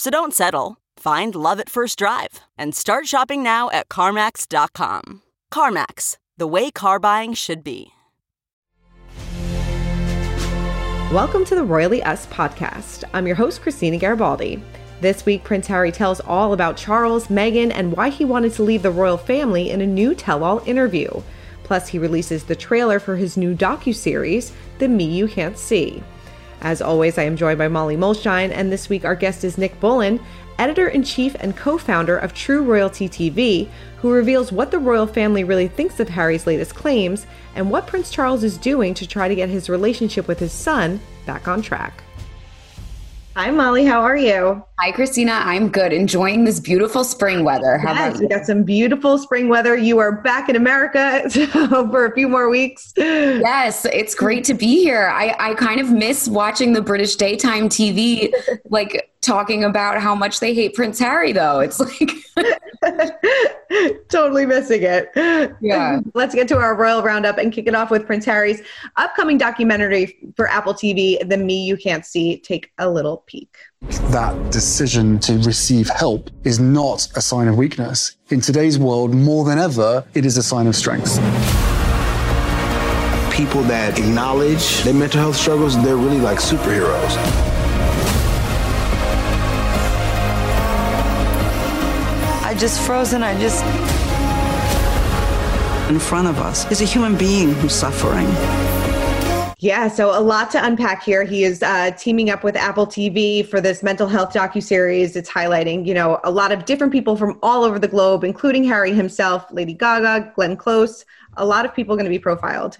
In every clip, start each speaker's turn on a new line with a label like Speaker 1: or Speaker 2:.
Speaker 1: So don't settle. Find love at first drive and start shopping now at CarMax.com. CarMax, the way car buying should be.
Speaker 2: Welcome to the Royally Us podcast. I'm your host, Christina Garibaldi. This week, Prince Harry tells all about Charles, Meghan, and why he wanted to leave the royal family in a new tell all interview. Plus, he releases the trailer for his new docu-series, The Me You Can't See. As always, I am joined by Molly Mulshine, and this week our guest is Nick Bullen, editor in chief and co founder of True Royalty TV, who reveals what the royal family really thinks of Harry's latest claims and what Prince Charles is doing to try to get his relationship with his son back on track. Hi, Molly. How are you?
Speaker 3: Hi, Christina. I'm good. Enjoying this beautiful spring weather. How
Speaker 2: yes, about you? We got some beautiful spring weather. You are back in America for a few more weeks.
Speaker 3: Yes, it's great to be here. I, I kind of miss watching the British daytime TV, like talking about how much they hate Prince Harry, though. It's like
Speaker 2: totally missing it.
Speaker 3: Yeah.
Speaker 2: Let's get to our royal roundup and kick it off with Prince Harry's upcoming documentary for Apple TV, The Me You Can't See. Take a little peek.
Speaker 4: That decision to receive help is not a sign of weakness. In today's world, more than ever, it is a sign of strength
Speaker 5: people that acknowledge their mental health struggles, they're really like superheroes.
Speaker 6: Just frozen. I just. In front of us is a human being who's suffering.
Speaker 2: Yeah, so a lot to unpack here. He is uh, teaming up with Apple TV for this mental health docu series. It's highlighting, you know, a lot of different people from all over the globe, including Harry himself, Lady Gaga, Glenn Close. A lot of people going to be profiled.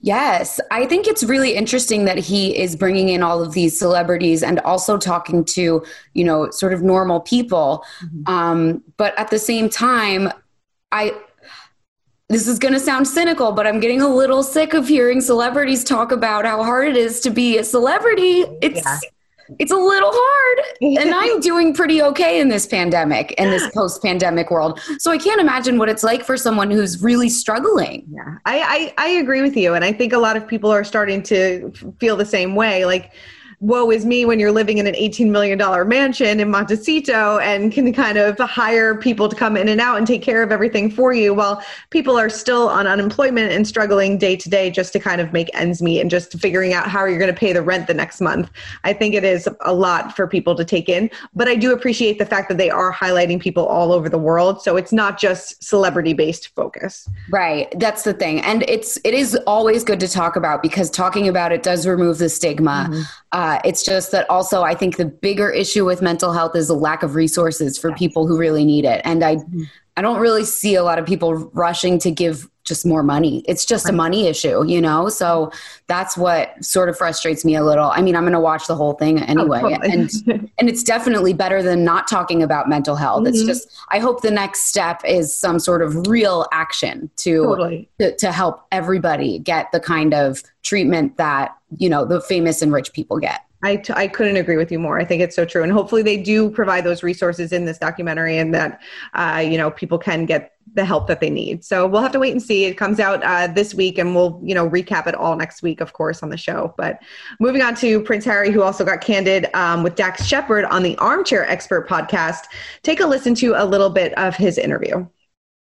Speaker 3: Yes, I think it's really interesting that he is bringing in all of these celebrities and also talking to, you know, sort of normal people. Mm-hmm. Um, but at the same time, I this is going to sound cynical, but I'm getting a little sick of hearing celebrities talk about how hard it is to be a celebrity. It's yeah it's a little hard and i'm doing pretty okay in this pandemic in this post-pandemic world. So i can't imagine what it's like for someone who's really struggling.
Speaker 2: Yeah I, I i agree with you and i think a lot of people are starting to feel the same way. Like woe is me when you're living in an $18 million mansion in Montecito and can kind of hire people to come in and out and take care of everything for you while people are still on unemployment and struggling day to day just to kind of make ends meet and just figuring out how you're going to pay the rent the next month. I think it is a lot for people to take in, but I do appreciate the fact that they are highlighting people all over the world. So it's not just celebrity based focus.
Speaker 3: Right. That's the thing. And it's, it is always good to talk about because talking about it does remove the stigma. Mm-hmm. Uh, uh, it's just that also I think the bigger issue with mental health is a lack of resources for people who really need it. And I, mm-hmm. I don't really see a lot of people rushing to give just more money. It's just right. a money issue, you know? So that's what sort of frustrates me a little. I mean, I'm going to watch the whole thing anyway. Oh, totally. and, and it's definitely better than not talking about mental health. Mm-hmm. It's just, I hope the next step is some sort of real action to, totally. to, to help everybody get the kind of treatment that, you know, the famous and rich people get.
Speaker 2: I, t- I couldn't agree with you more. I think it's so true. And hopefully they do provide those resources in this documentary and that, uh, you know, people can get the help that they need. So we'll have to wait and see. It comes out uh, this week and we'll, you know, recap it all next week, of course, on the show. But moving on to Prince Harry, who also got candid um, with Dax Shepard on the Armchair Expert podcast. Take a listen to a little bit of his interview.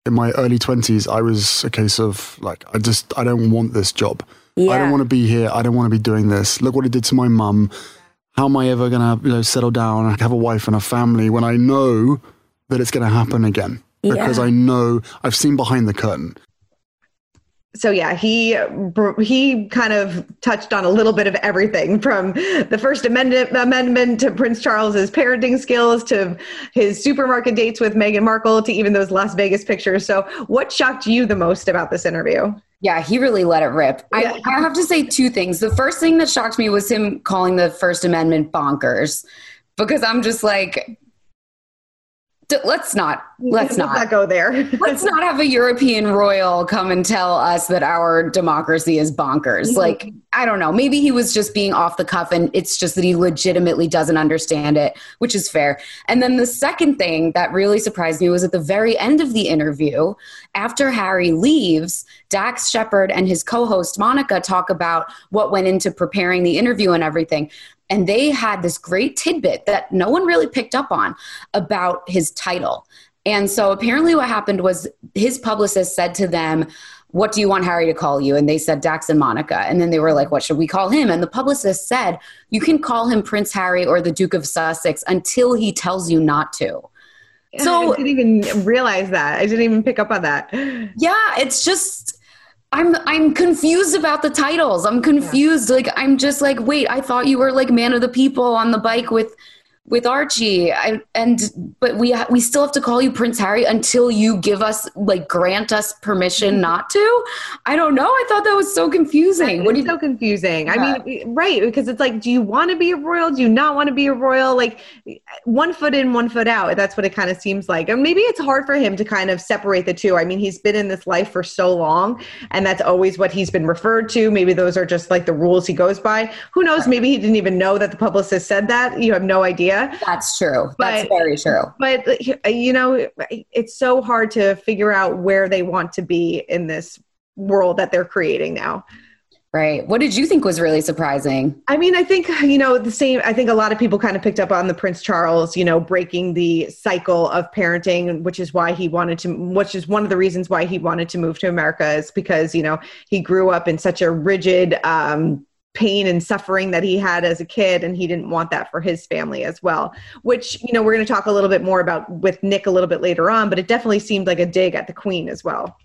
Speaker 4: In my early 20s, I was a case of like, I just, I don't want this job. Yeah. I don't want to be here. I don't want to be doing this. Look what it did to my mum. How am I ever going to you know, settle down and have a wife and a family when I know that it's going to happen again because
Speaker 3: Yeah.
Speaker 4: I know I've seen behind the curtain.
Speaker 2: so yeah, he he kind of touched on a little bit of everything from the First Amendment amendment to Prince Charles's parenting skills to his supermarket dates with Meghan Markle to even those Las Vegas pictures. So, what shocked you the most about this interview?
Speaker 3: Yeah, he really let it rip.
Speaker 2: Yeah.
Speaker 3: I, I have to say two things. The first thing that shocked me was him calling the First Amendment bonkers because I'm just like, let's not, let's not.
Speaker 2: go there.
Speaker 3: Let's not have a European royal come and tell us that our democracy is bonkers.
Speaker 2: Mhm.
Speaker 3: Like, I don't know. Maybe he was just being off the cuff and it's just that he legitimately doesn't understand it, which is fair. And then the second thing that really surprised me was at the very end of the interview, after Harry leaves, Dax Shepard and his co host Monica talk about what went into preparing the interview and everything. And they had this great tidbit that no one really picked up on about his title. And so apparently, what happened was his publicist said to them, What do you want Harry to call you? And they said Dax and Monica. And then they were like, What should we call him? And the publicist said, You can call him Prince Harry or the Duke of Sussex until he tells you not to. So-
Speaker 2: I didn't even realize that. I didn't even pick up on that.
Speaker 3: Yeah, it's just. I'm I'm confused about the titles. I'm confused. Like I'm just like, wait, I thought you were like man of the people on the bike with with Archie. I, and but we ha- we still have to call you Prince Harry until you give us like grant us permission mm-hmm. not to. I don't know. I thought that was so confusing. What do you
Speaker 2: so confusing.
Speaker 3: Yeah.
Speaker 2: I mean, right? Because it's like, do you want to be a royal? Do you not want to be a royal? Like, one foot in, one foot out. That's what it kind of seems like. And maybe it's hard for him to kind of separate the two. I mean, he's been in this life for so long, and that's always what he's been referred to. Maybe those are just like the rules he goes by. Who knows? Maybe he didn't even know that the publicist said that. You have no idea.
Speaker 3: That's true. That's very true.
Speaker 2: But uh, you know, it's so hard to figure out where they want to be in this world that they're creating now.
Speaker 3: Right. What did you think was really surprising?
Speaker 2: I mean, I think, you know, the same, I think a lot of people kind of picked up on the Prince Charles, you know, breaking the cycle of parenting, which is why he wanted to, which is one of the reasons why he wanted to move to America is because, you know, he grew up in such a rigid, um, pain and suffering that he had as a kid and he didn't want that for his family as well which you know we're going to talk a little bit more about with nick a little bit later on but it definitely seemed like a dig at the queen as well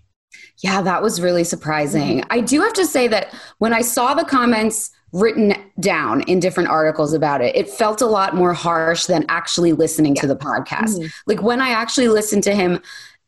Speaker 3: Yeah, that was really surprising. I do have to say that when I saw the comments written down in different articles about it, it felt a lot more harsh than actually listening to the podcast. Mm-hmm. Like when I actually listened to him,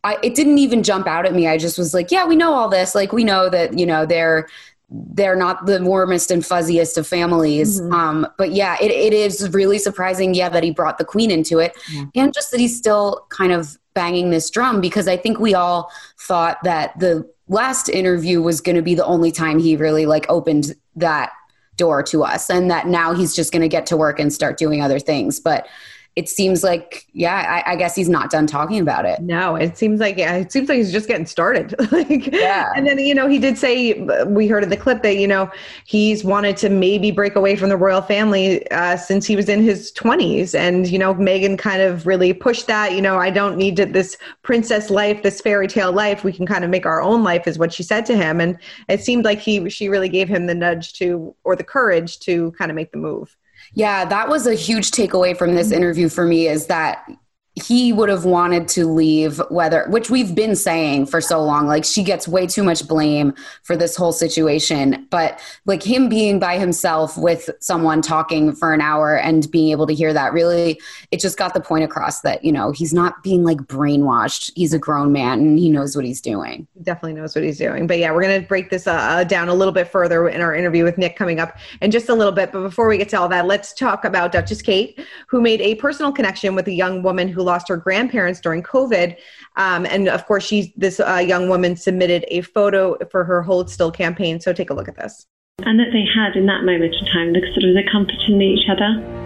Speaker 3: I, it didn't even jump out at me. I just was like, yeah, we know all this. Like we know that, you know, they're they're not the warmest and fuzziest of families. Um, but yeah, it, it is really surprising, yeah, that he brought the queen into it. And just that he's still kind of banging this drum because I think we all thought that the last interview was going to be the only time he really like opened that door to us and that now he's just going to get to work and start doing other things. But it seems like, yeah, I, I guess he's not done talking about it.
Speaker 2: No, it seems like yeah, it seems like he's just getting started. like,
Speaker 3: Yeah.
Speaker 2: And then you know he did say we heard in the clip that you know he's wanted to maybe break away from the royal family uh, since he was in his twenties, and you know Meghan kind of really pushed that. You know, I don't need to, this princess life, this fairy tale life. We can kind of make our own life, is what she said to him, and it seemed like he she really gave him the nudge to or the courage to kind of make the move.
Speaker 3: Yeah, that was a huge takeaway from this interview for me is that he would have wanted to leave whether which we've been saying for so long like she gets way too much blame for this whole situation but like him being by himself with someone talking for an hour and being able to hear that really it just got the point across that you know he's not being like brainwashed he's a grown man and he knows what he's doing he
Speaker 2: definitely knows what he's doing. But yeah, we're going to break this uh, down a little bit further in our interview with Nick coming up in just a little bit. But before we get to all that, let's talk about Duchess Kate, who made a personal connection with a young woman who lost her grandparents during COVID. Um, and of course, she's this uh, young woman submitted a photo for her Hold Still campaign. So take a look at this.
Speaker 7: and that they had in that moment in time the sort of the comfort in each other.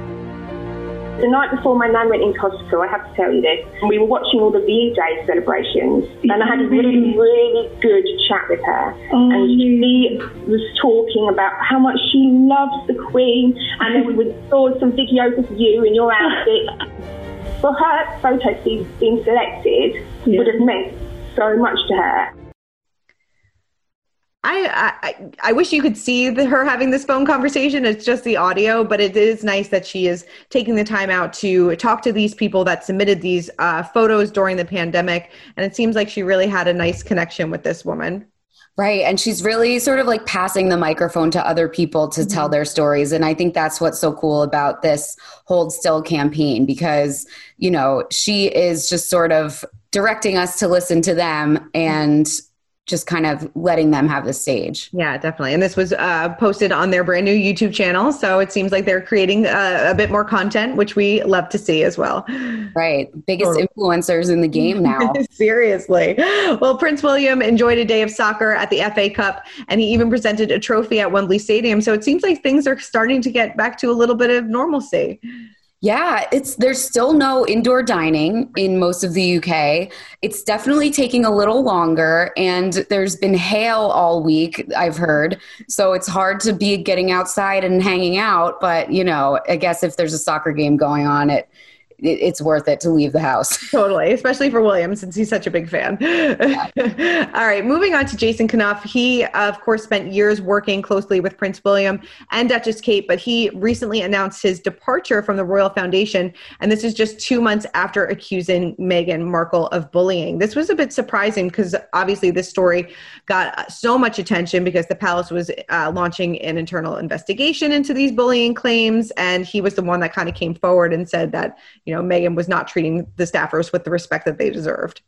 Speaker 8: The night before my nan went into hospital, I have to tell you this, we were watching all the VE Day celebrations and I had a really, really good chat with her.
Speaker 7: Oh,
Speaker 8: and she was talking about how much she loves the Queen and then we would saw some videos of you in your outfit. For her photo to be being selected
Speaker 7: Yeah.
Speaker 8: would have meant so much to her.
Speaker 2: I, I I wish you could see the, her having this phone conversation. It's just the audio, but it is nice that she is taking the time out to talk to these people that submitted these uh, photos during the pandemic, and it seems like she really had a nice connection with this woman.
Speaker 3: Right. And she's really sort of like passing the microphone to other people to mm-hmm. tell their stories. And I think that's what's so cool about this Hold Still campaign because, you know, she is just sort of directing us to listen to them and just kind of letting them have the stage.
Speaker 2: Yeah, definitely. And this was uh, posted on their brand new YouTube channel. So it seems like they're creating uh, a bit more content, which we love to see as well.
Speaker 3: Right. Biggest totally. influencers in the game now.
Speaker 2: Seriously. Well, Prince William enjoyed a day of soccer at the FA Cup, and he even presented a trophy at Wembley Stadium. So it seems like things are starting to get back to a little bit of normalcy.
Speaker 3: Yeah, it's there's still no indoor dining in most of the UK. It's definitely taking a little longer and there's been hail all week, I've heard. So it's hard to be getting outside and hanging out, but you know, I guess if there's a soccer game going on, it it's worth it to leave the house.
Speaker 2: Totally, especially for William since he's such a big fan. Yeah. All right, moving on to Jason Knauf. He, of course, spent years working closely with Prince William and Duchess Kate, but he recently announced his departure from the Royal Foundation, and this is just two months after accusing Meghan Markle of bullying. This was a bit surprising because obviously this story got so much attention because the palace was uh, launching an internal investigation into these bullying claims, and he was the one that kind of came forward and said that you know, Meghan was not treating the staffers with the respect that they deserved.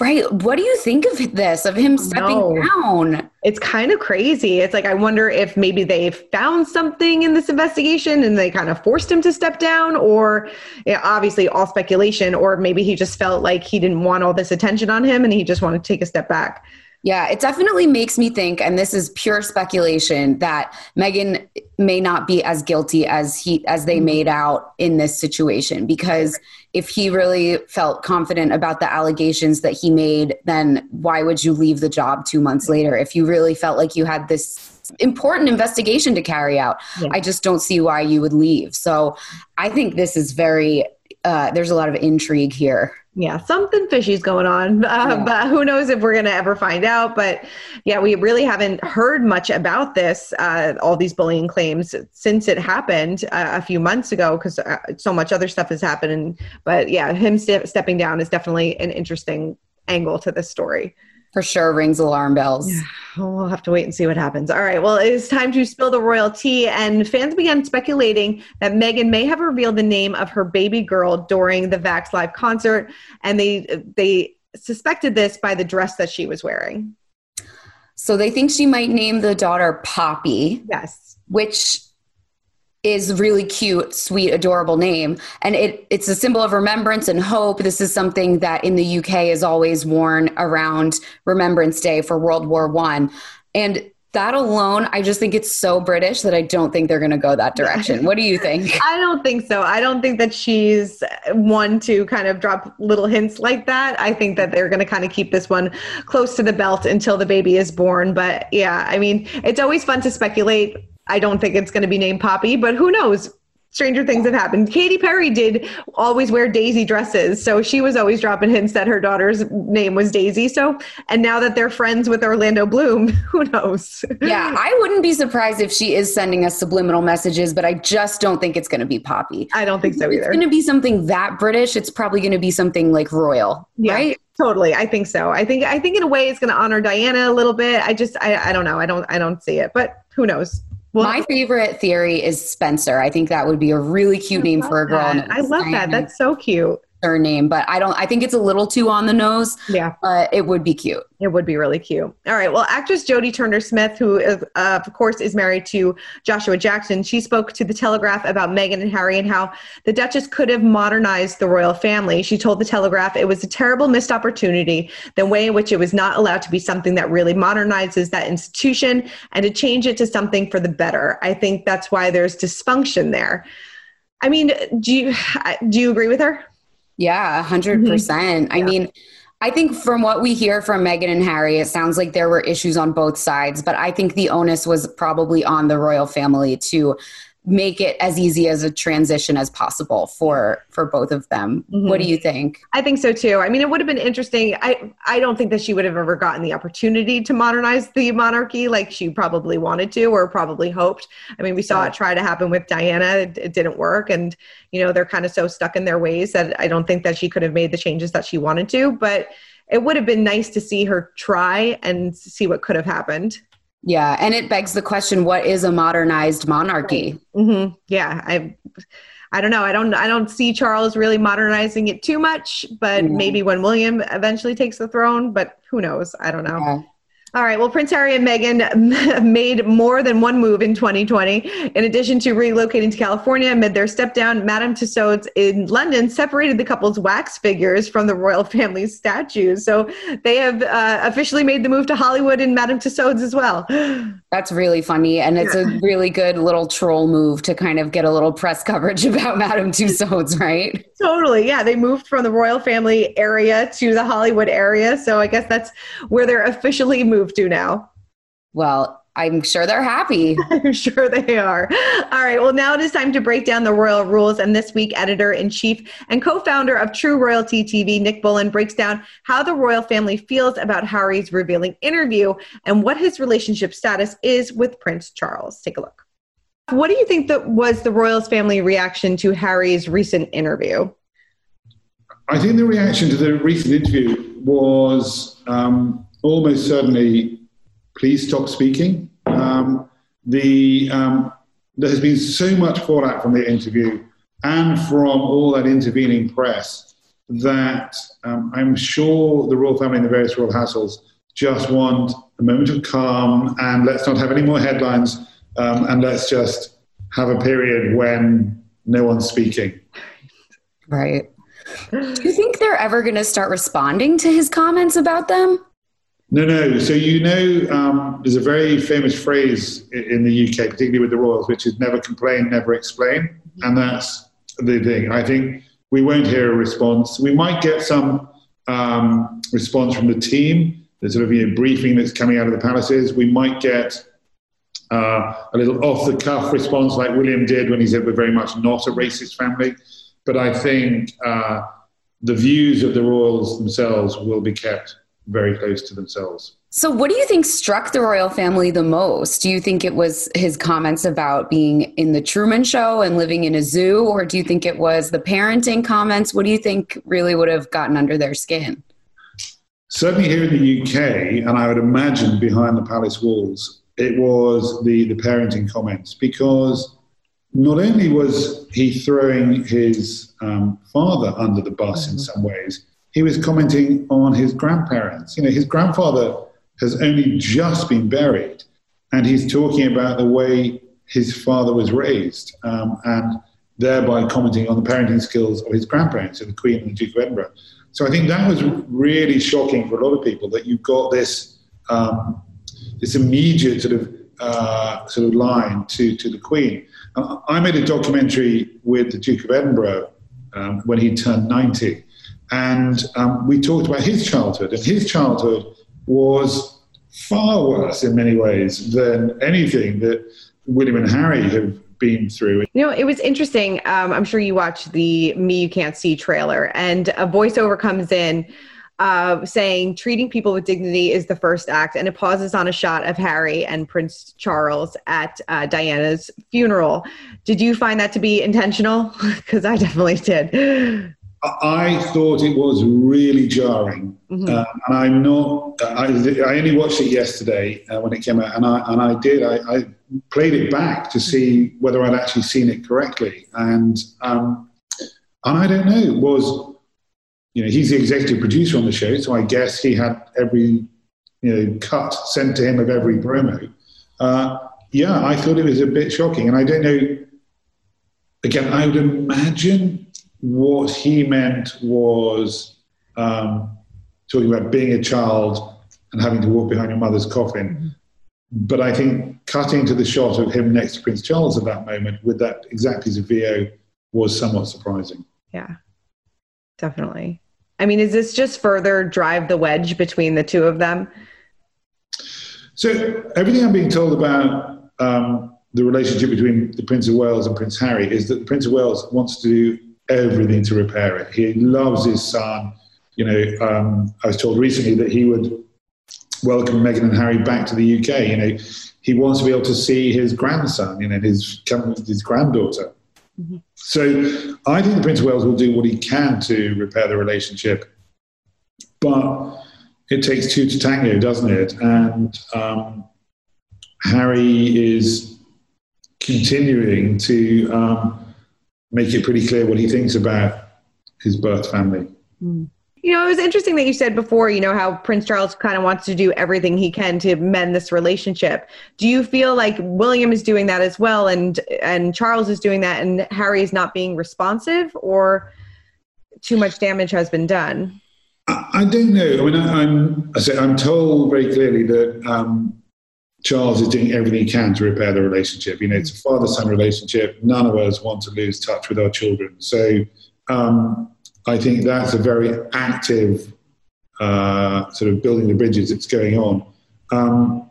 Speaker 3: Right. What do you think of this, of him stepping no. down?
Speaker 2: It's kind of crazy. It's like, I wonder if maybe they found something in this investigation and they kind of forced him to step down, or yeah, obviously all speculation, or maybe he just felt like he didn't want all this attention on him and he just wanted to take a step back.
Speaker 3: Yeah, it definitely makes me think, and this is pure speculation, that Meghan may not be as guilty as he as they mm-hmm. made out in this situation. Because if he really felt confident about the allegations that he made, then why would you leave the job two months later? If you really felt like you had this important investigation to carry out, yeah. I just don't see why you would leave. So I think this is very uh, there's a lot of intrigue here
Speaker 2: yeah something fishy's going on uh, yeah. but who knows if we're going to ever find out but yeah we really haven't heard much about this uh, all these bullying claims since it happened uh, a few months ago because uh, so much other stuff has happened but yeah him st- stepping down is definitely an interesting angle to this story
Speaker 3: for sure rings alarm bells. Yeah,
Speaker 2: we'll have to wait and see what happens. All right. Well, it is time to spill the royal tea, and fans began speculating that Meghan may have revealed the name of her baby girl during the Vax Live concert, and they they suspected this by the dress that she was wearing.
Speaker 3: So they think she might name the daughter Poppy.
Speaker 2: Yes.
Speaker 3: Which is really cute, sweet, adorable name. And it, it's a symbol of remembrance and hope. This is something that in the UK is always worn around Remembrance Day for World War One. And that alone, I just think it's so British that I don't think they're going to go that direction. What do you think?
Speaker 2: I don't think so. I don't think that she's one to kind of drop little hints like that. I think that they're going to kind of keep this one close to the belt until the baby is born. But yeah, I mean, it's always fun to speculate I don't think it's going to be named Poppy, but who knows? Stranger things have happened. Katy Perry did always wear Daisy dresses, so she was always dropping hints that her daughter's name was Daisy. So, and now that they're friends with Orlando Bloom, who knows?
Speaker 3: Yeah, I wouldn't be surprised if she is sending us subliminal messages, but I just don't think it's going to be Poppy.
Speaker 2: I don't think so either.
Speaker 3: It's going to be something that British. It's probably going to be something like royal, yeah. right?
Speaker 2: Totally. I think so. I think I think in a way it's going to honor Diana a little bit. I just I, I don't know. I don't I don't see it, but who knows?
Speaker 3: Well, My favorite theory is Spencer. I think that would be a really cute name for a girl.
Speaker 2: I love that. That's so cute
Speaker 3: her name, but I don't. I think it's a little too on the nose.
Speaker 2: Yeah,
Speaker 3: but it would be cute.
Speaker 2: It would be really cute. All right. Well, actress Jodie Turner Smith, who is, uh, of course is married to Joshua Jackson, she spoke to the Telegraph about Meghan and Harry and how the Duchess could have modernized the royal family. She told the Telegraph it was a terrible missed opportunity, the way in which it was not allowed to be something that really modernizes that institution and to change it to something for the better. I think that's why there's dysfunction there. I mean, do you do you agree with her?
Speaker 3: Yeah, 100%. percent mm hmm I mean, I think from what we hear from Meghan and Harry, it sounds like there were issues on both sides, but I think the onus was probably on the royal family to make it as easy as a transition as possible for for both of them. Mm-hmm. What do you think?
Speaker 2: I think so too. I mean, it would have been interesting. I I don't think that she would have ever gotten the opportunity to modernize the monarchy like she probably wanted to or probably hoped. I mean, we saw it try to happen with Diana. It, it didn't work, and you know they're kind of so stuck in their ways that I don't think that she could have made the changes that she wanted to. But it would have been nice to see her try and see what could have happened.
Speaker 3: Yeah, and it begs the question: What is a modernized monarchy?
Speaker 2: Mm-hmm. Yeah, I, I don't know. I don't. I don't see Charles really modernizing it too much, but mm-hmm. maybe when William eventually takes the throne. But who knows? I don't know. Yeah. All right. Well, Prince Harry and Meghan made more than one move in 2020. In addition to relocating to California amid their step down, Madame Tussauds in London separated the couple's wax figures from the royal family's statues. So they have uh, officially made the move to Hollywood in Madame Tussauds as well.
Speaker 3: That's really funny. And it's yeah. a really good little troll move to kind of get a little press coverage about Madame Tussauds, right?
Speaker 2: Totally. Yeah. They moved from the royal family area to the Hollywood area. So I guess that's where they're officially moved move to now?
Speaker 3: Well, I'm sure they're happy.
Speaker 2: I'm sure they are. All right. Well, now it is time to break down the royal rules. And this week, editor in chief and co founder of True Royalty TV, Nick Bullen, breaks down how the royal family feels about Harry's revealing interview and what his relationship status is with Prince Charles. Take a look. What do you think that was the royals family reaction to Harry's recent interview?
Speaker 9: I think the reaction to the recent interview was um, almost certainly, please stop speaking. Um, the, um, there has been so much fallout from the interview and from all that intervening press that um, I'm sure the royal family and the various royal households just want a moment of calm and let's not have any more headlines um, and let's just have a period when no one's speaking.
Speaker 3: Right. Do you think they're ever going to start responding to his comments about them?
Speaker 9: No, no. So you know, um, there's a very famous phrase in the UK, particularly with the Royals, which is "never complain, never explain," and that's the thing. I think we won't hear a response. We might get some um, response from the team. There's sort of you know, briefing that's coming out of the palaces. We might get uh, a little off the cuff response, like William did when he said we're very much not a racist family. But I think uh, the views of the royals themselves will be kept very close to themselves.
Speaker 3: So, what do you think struck the royal family the most? Do you think it was his comments about being in the Truman Show and living in a zoo, or do you think it was the parenting comments? What do you think really would have gotten under their skin?
Speaker 9: Certainly here in the UK, and I would imagine behind the palace walls, it was the, the parenting comments because not only was he throwing his um, father under the bus mm-hmm. in some ways, he was commenting on his grandparents. You know, his grandfather has only just been buried, and he's talking about the way his father was raised, um, and thereby commenting on the parenting skills of his grandparents, the Queen and the Duke of Edinburgh. So I think that was really shocking for a lot of people that you've got this um, this immediate sort of uh, sort of line to to the Queen. I made a documentary with the Duke of Edinburgh um, when he turned ninety and um, we talked about his childhood, and his childhood was far worse in many ways than anything that William and Harry have been through.
Speaker 2: You know, it was interesting. Um, I'm sure you watched the Me You Can't See trailer, and a voiceover comes in. Uh, saying treating people with dignity is the first act, and it pauses on a shot of Harry and Prince Charles at uh, Diana's funeral. Did you find that to be intentional? Because I definitely did.
Speaker 9: I thought it was really jarring, mm-hmm. uh, and I'm not. I, I, only watched it yesterday uh, when it came out, and I and I did. I, I, played it back to see whether I'd actually seen it correctly, and um, and I don't know. It was you know he's the executive producer on the show, so I guess he had every you know cut sent to him of every promo. Uh, yeah, I thought it was a bit shocking, and I don't know. Again, I would imagine what he meant was um, talking about being a child and having to walk behind your mother's coffin. Mm-hmm. But I think cutting to the shot of him next to Prince Charles at that moment with that exact piece of VO was somewhat surprising.
Speaker 2: Yeah, definitely. I mean, is this just further drive the wedge between the two of them?
Speaker 9: So everything I'm being told about um, the relationship between the Prince of Wales and Prince Harry is that the Prince of Wales wants to do everything to repair it. He loves his son. You know, um, I was told recently that he would welcome Meghan and Harry back to the UK. You know, he wants to be able to see his grandson, you know, his his granddaughter. Mm-hmm. So I think the Prince of Wales will do what he can to repair the relationship, but it takes two to tango, doesn't it? And um, Harry is continuing to um, make it pretty clear what he thinks about his birth family.
Speaker 2: Mm. You know, it was interesting that you said before, you know, how Prince Charles kind of wants to do everything he can to mend this relationship. Do you feel like William is doing that as well and and Charles is doing that and Harry is not being responsive or too much damage has been done?
Speaker 9: I, I don't know. I mean, I, am I say I'm told very clearly that um, Charles is doing everything he can to repair the relationship. You know, it's a father-son relationship. None of us want to lose touch with our children. So um, I think that's a very active uh, sort of building the bridges that's going on. Um,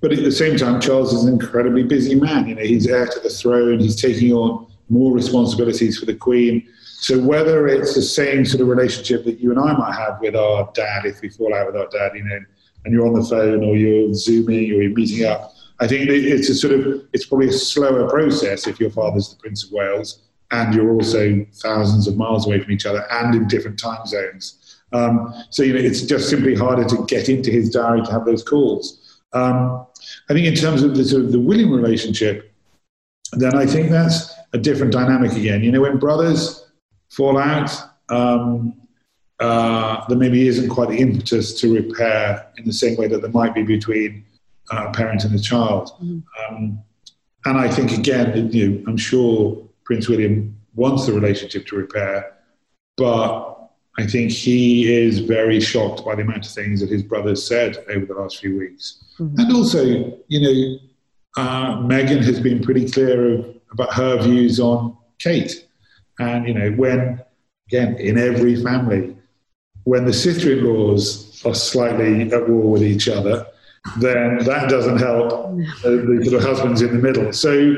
Speaker 9: but at the same time, Charles is an incredibly busy man. You know, he's heir to the throne. He's taking on more responsibilities for the Queen. So whether it's the same sort of relationship that you and I might have with our dad, if we fall out with our dad, you know, and you're on the phone or you're zooming or you're meeting up, I think it's a sort of it's probably a slower process if your father's the Prince of Wales and you're also thousands of miles away from each other and in different time zones. Um, so you know, it's just simply harder to get into his diary to have those calls. Um, I think in terms of the sort of the William relationship, then I think that's a different dynamic again. You know, when brothers fall out, um, uh, there maybe isn't quite the impetus to repair in the same way that there might be between uh, a parent and a child. Mm. and I think again, you know, I'm sure Prince William wants the relationship to repair, but I think he is very shocked by the amount of things that his brothers said over the last few weeks. Mm-hmm. And also, you know, uh, Meghan has been pretty clear of, about her views on Kate. And, you know, when, again, in every family, when the in laws are slightly at war with each other, then that doesn't help the sort of husbands in the middle. So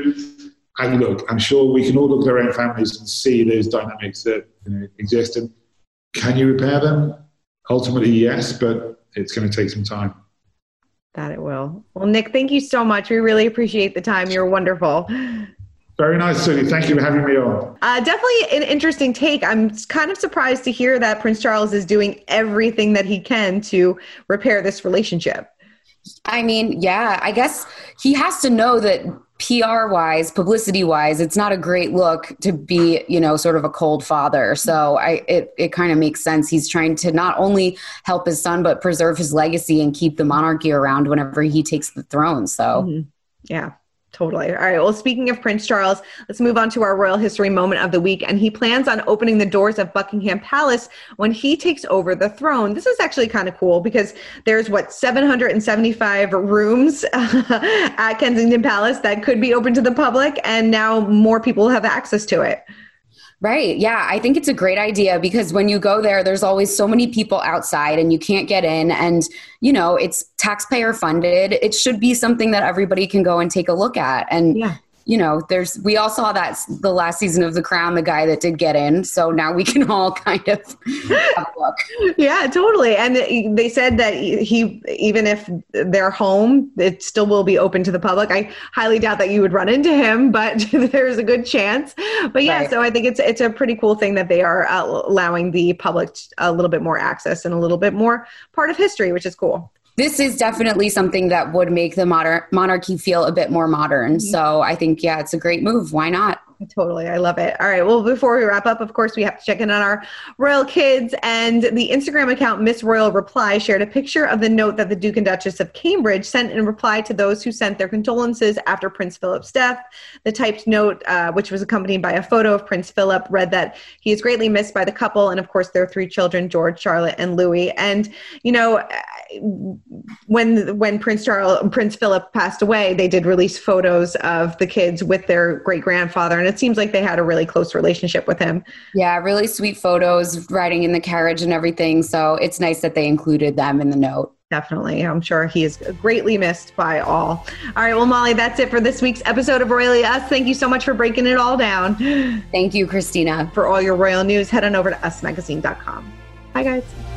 Speaker 9: and look, I'm sure we can all look at our own families and see those dynamics that you know, exist. And can you repair them? Ultimately, yes, but it's going to take some time.
Speaker 2: That it will. Well, Nick, thank you so much. We really appreciate the time. You're wonderful.
Speaker 9: Very nice, Susie. Thank you for having me on.
Speaker 2: Uh, definitely an interesting take. I'm kind of surprised to hear that Prince Charles is doing everything that he can to repair this relationship.
Speaker 3: I mean, yeah, I guess he has to know that PR wise, publicity wise, it's not a great look to be, you know, sort of a cold father. So I, it, it kind of makes sense. He's trying to not only help his son, but preserve his legacy and keep the monarchy around whenever he takes the throne. So, mm-hmm.
Speaker 2: yeah. Totally. All right. Well, speaking of Prince Charles, let's move on to our royal history moment of the week. And he plans on opening the doors of Buckingham Palace when he takes over the throne. This is actually kind of cool because there's what 775 rooms at Kensington Palace that could be open to the public, and now more people have access to it.
Speaker 3: Right. Yeah. I think it's a great idea because when you go there, there's always so many people outside and you can't get in. And, you know, it's taxpayer funded. It should be something that everybody can go and take a look at. And, yeah you know, there's we all saw that the last season of The Crown, the guy that did get in. So now we can all kind of look.
Speaker 2: Yeah, totally. And they said that he, even if they're home, it still will be open to the public. I highly doubt that you would run into him, but there's a good chance. But yeah, right. so I think it's it's a pretty cool thing that they are uh, allowing the public a little bit more access and a little bit more part of history, which is cool
Speaker 3: this is definitely something that would make the modern monarchy feel a bit more modern. Mm-hmm. So I think, yeah, it's a great move. Why not?
Speaker 2: Totally. I love it. All right. Well, before we wrap up, of course, we have to check in on our royal kids. And the Instagram account Miss Royal Reply shared a picture of the note that the Duke and Duchess of Cambridge sent in reply to those who sent their condolences after Prince Philip's death. The typed note, uh, which was accompanied by a photo of Prince Philip, read that he is greatly missed by the couple and, of course, their three children, George, Charlotte, and Louis. And, you know, when when Prince Charles, Prince Philip passed away, they did release photos of the kids with their great grandfather. And it seems like they had a really close relationship with him.
Speaker 3: Yeah, really sweet photos riding in the carriage and everything. So it's nice that they included them in the note.
Speaker 2: Definitely. I'm sure he is greatly missed by all. All right. Well, Molly, that's it for this week's episode of Royally Us. Thank you so much for breaking it all down.
Speaker 3: Thank you, Christina.
Speaker 2: For all your royal news, head on over to usmagazine.com. Bye, guys.